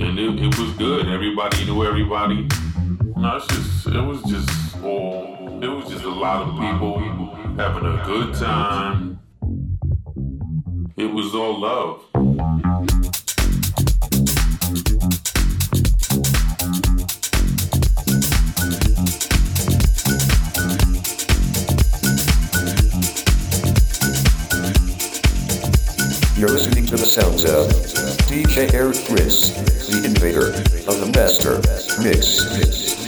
And it, it was good. Everybody knew everybody. No, it's just it was just all it was just a lot of people having a good time. It was all love. You're listening to the sounds of DJ Eric Chris, the invader of the master mix.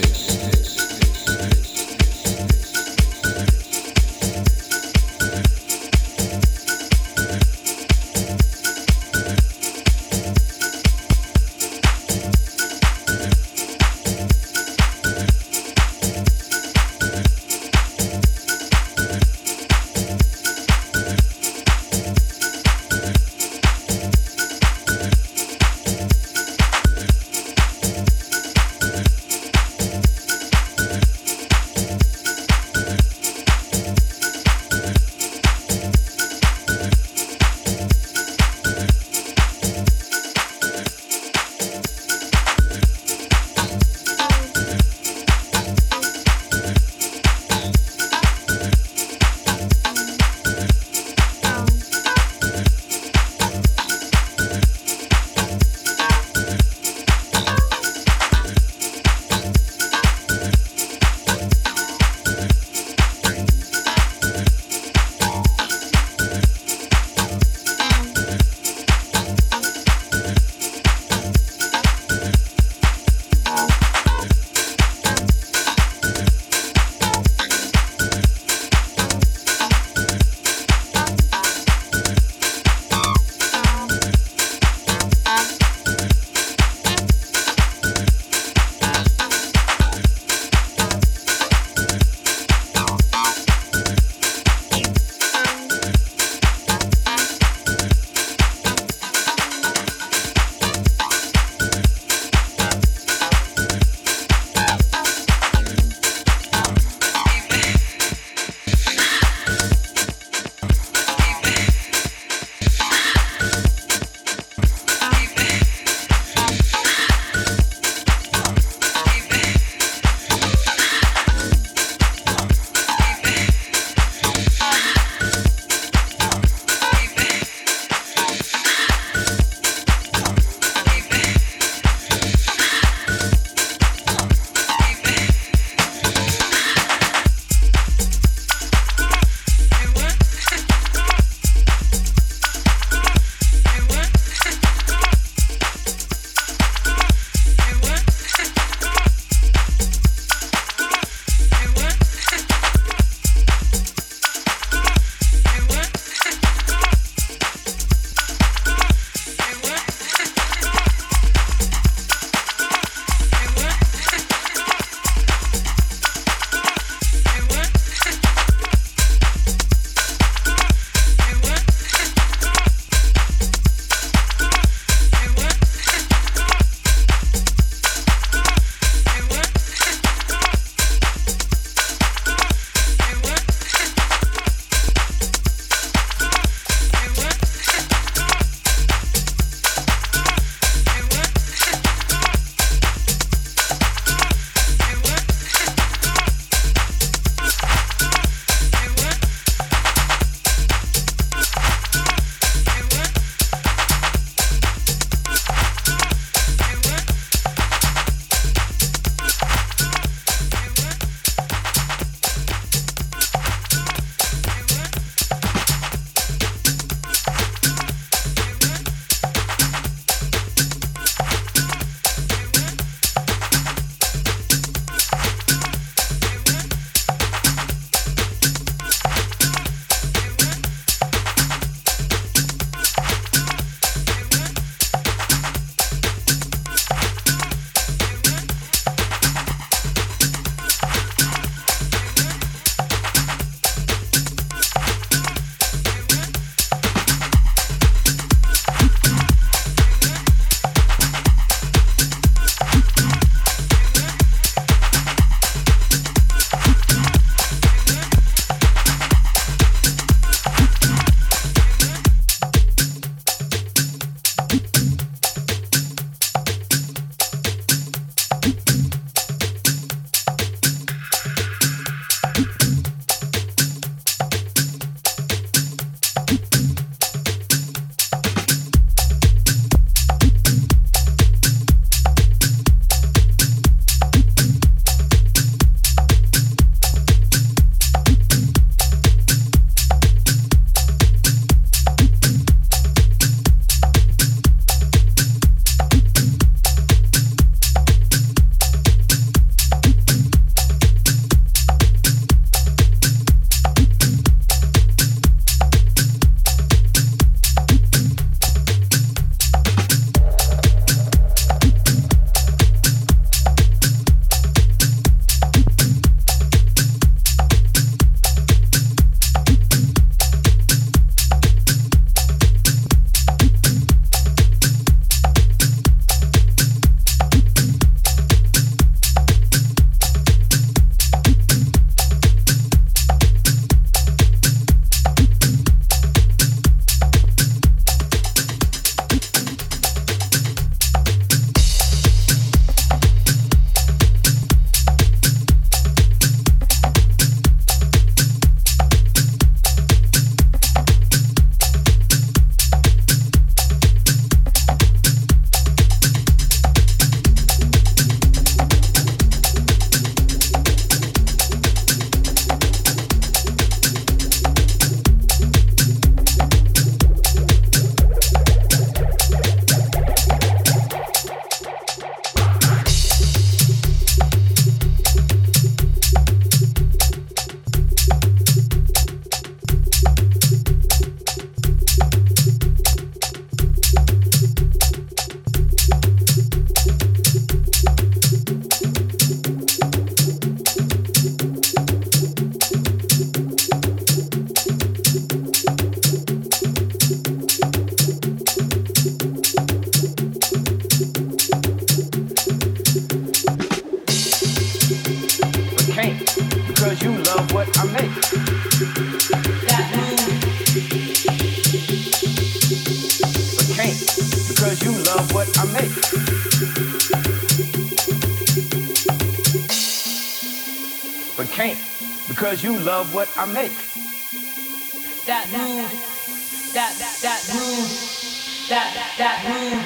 That that mood,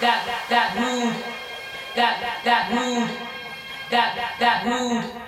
that that mood, that that mood, that that mood.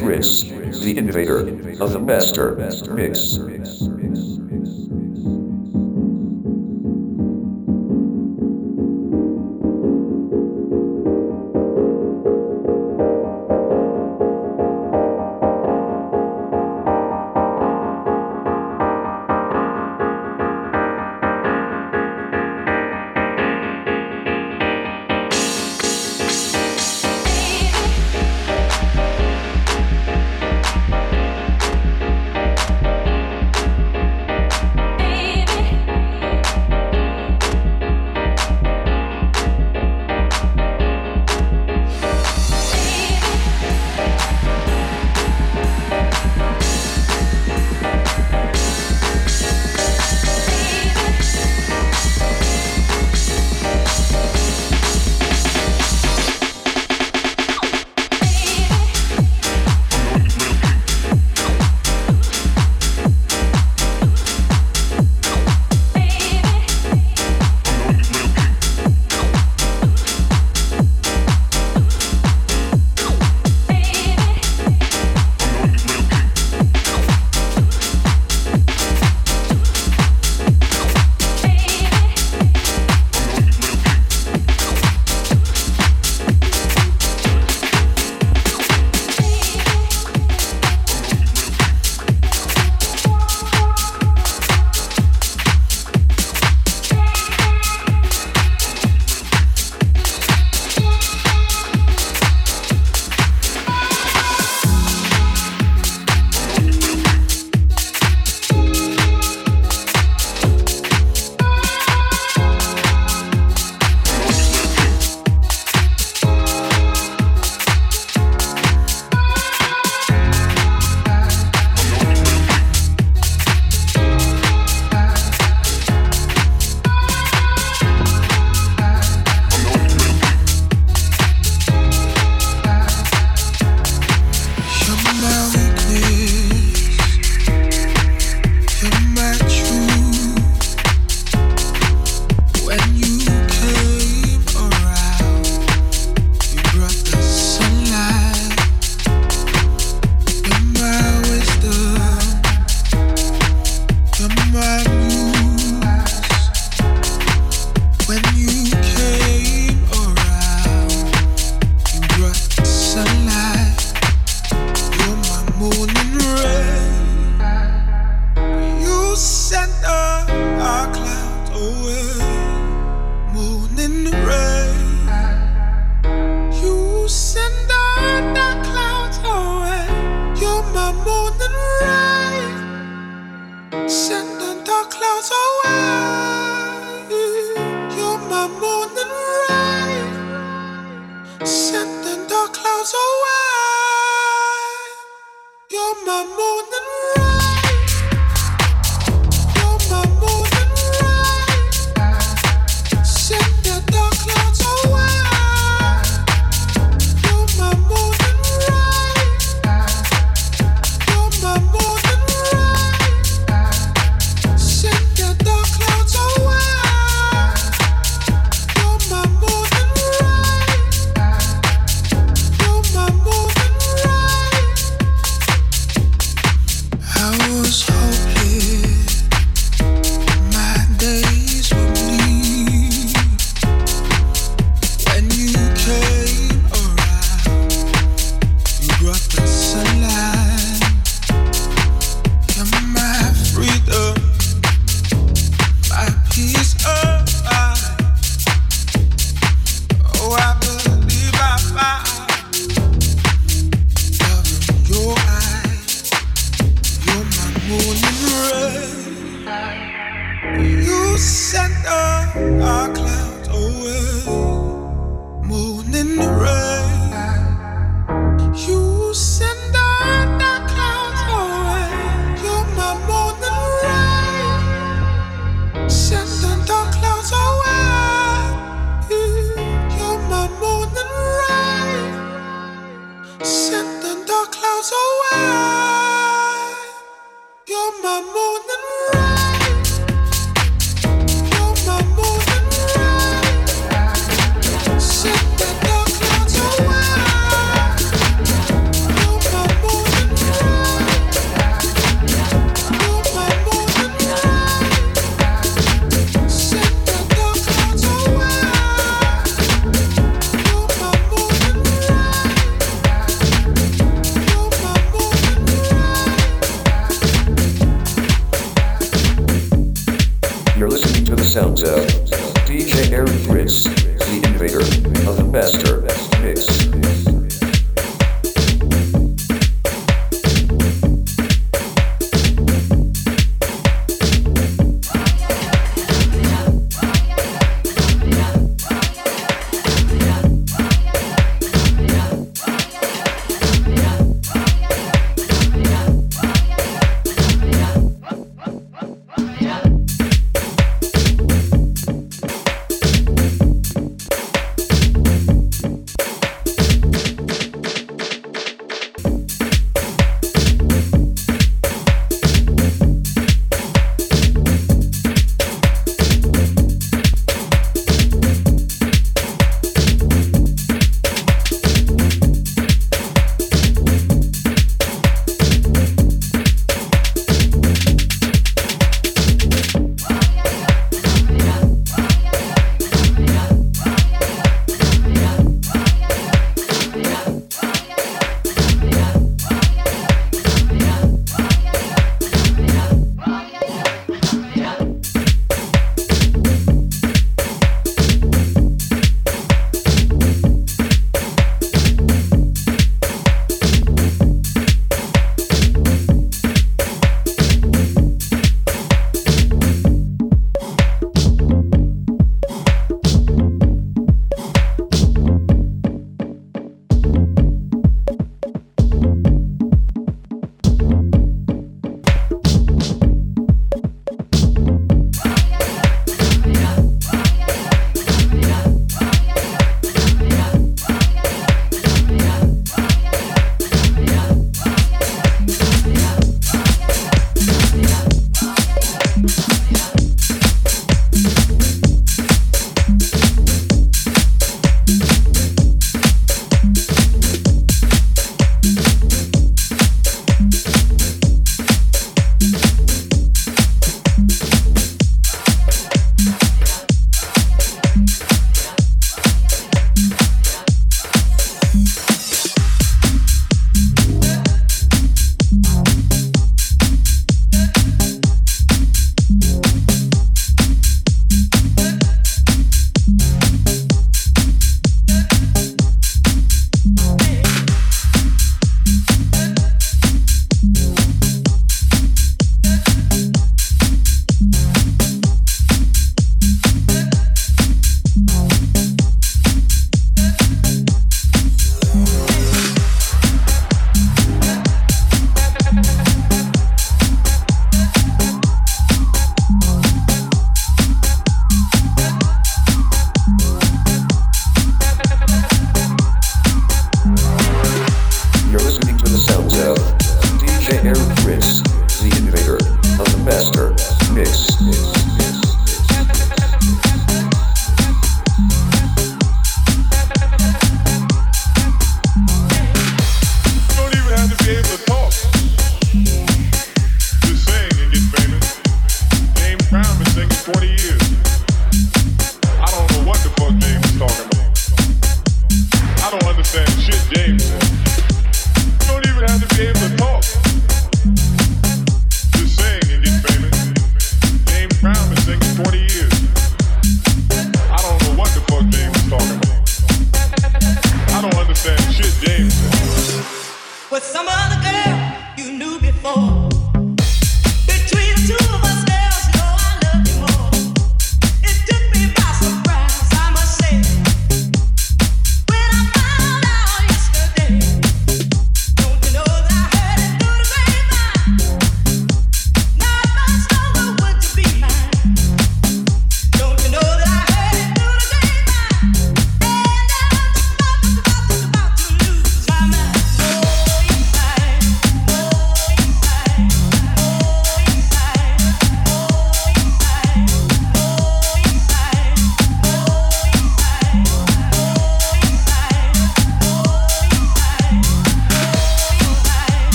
DJ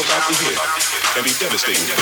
about to hear can be devastating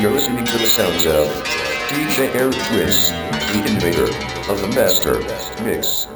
You're listening to the sounds of DJ Eric Chris, the invader of the master mix.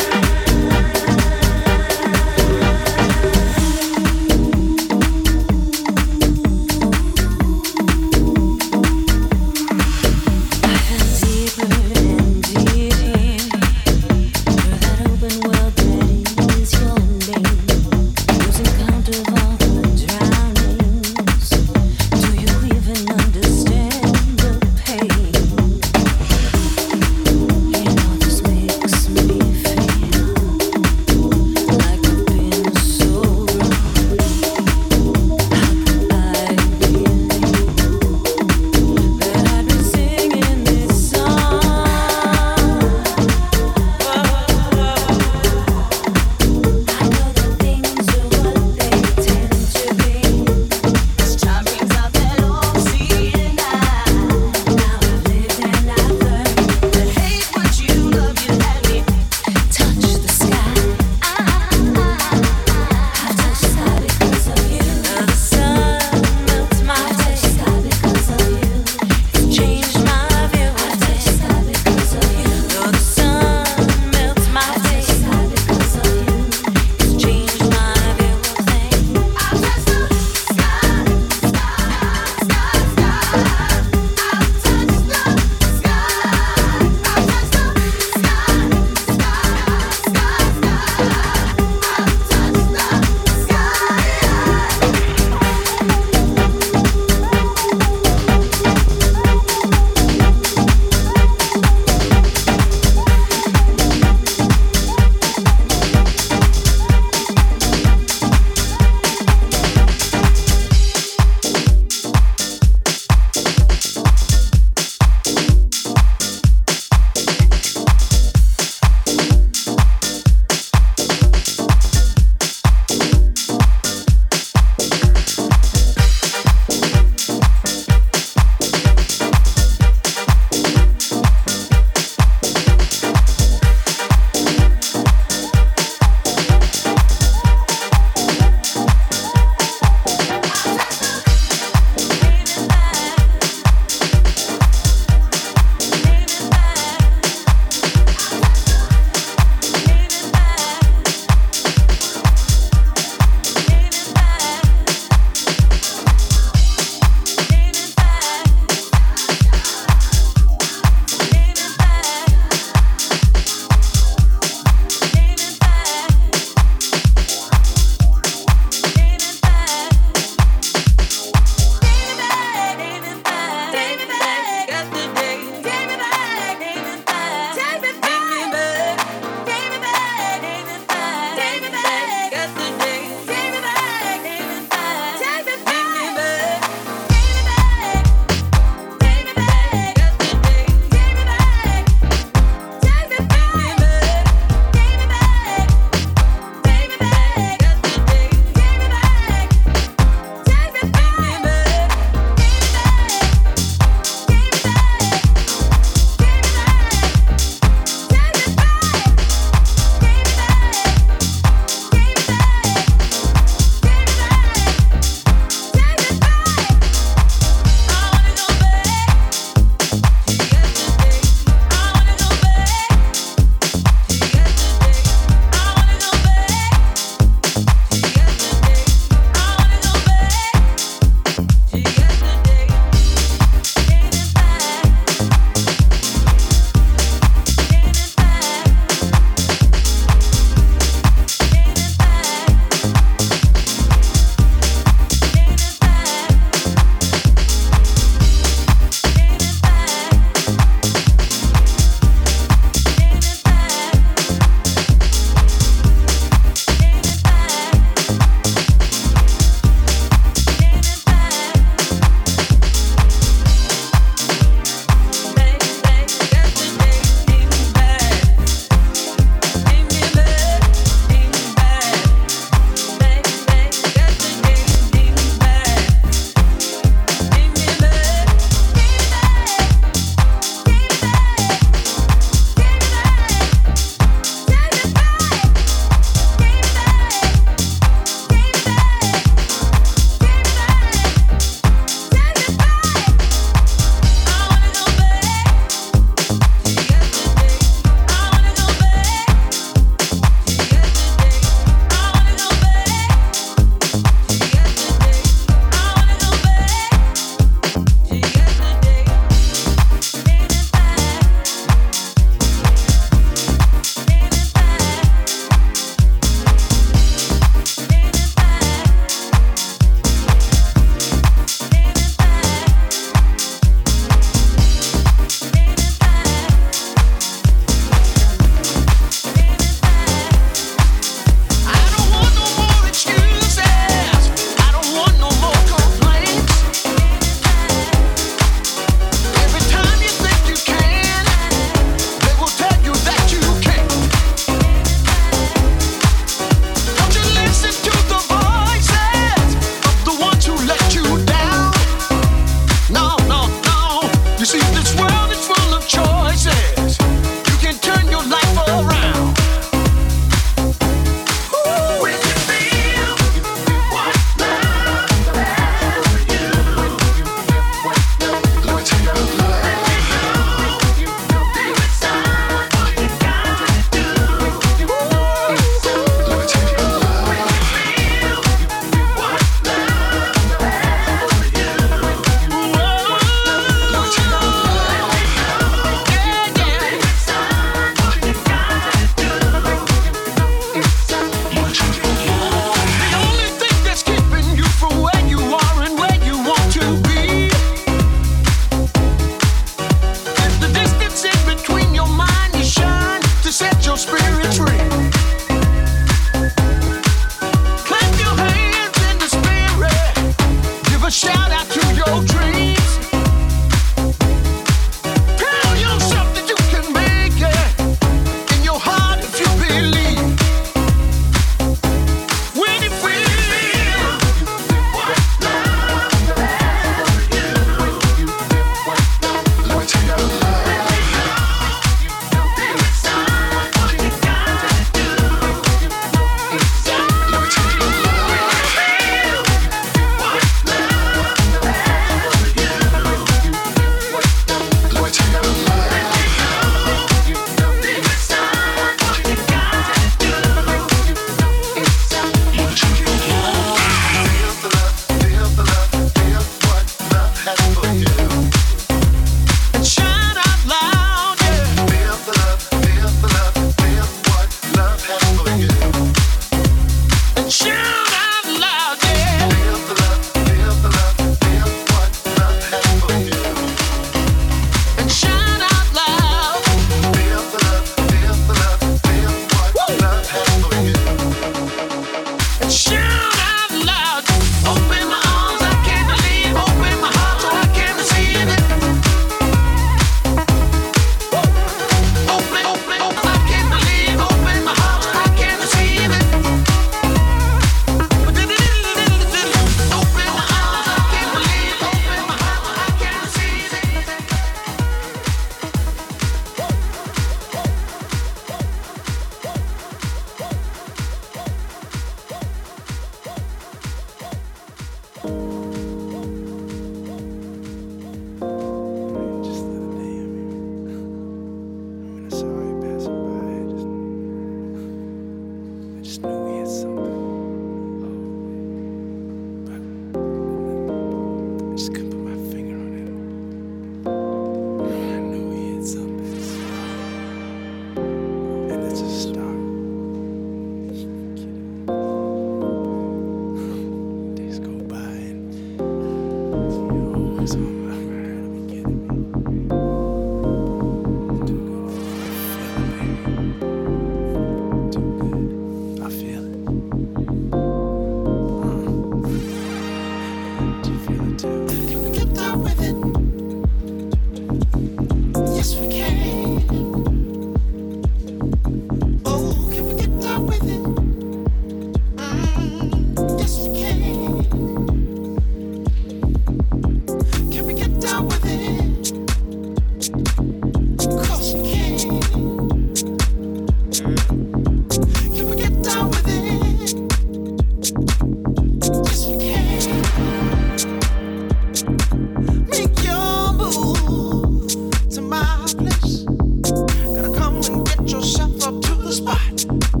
For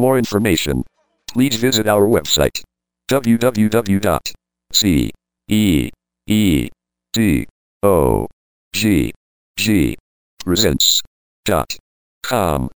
more information, please visit our website www.ceedogpresents.com.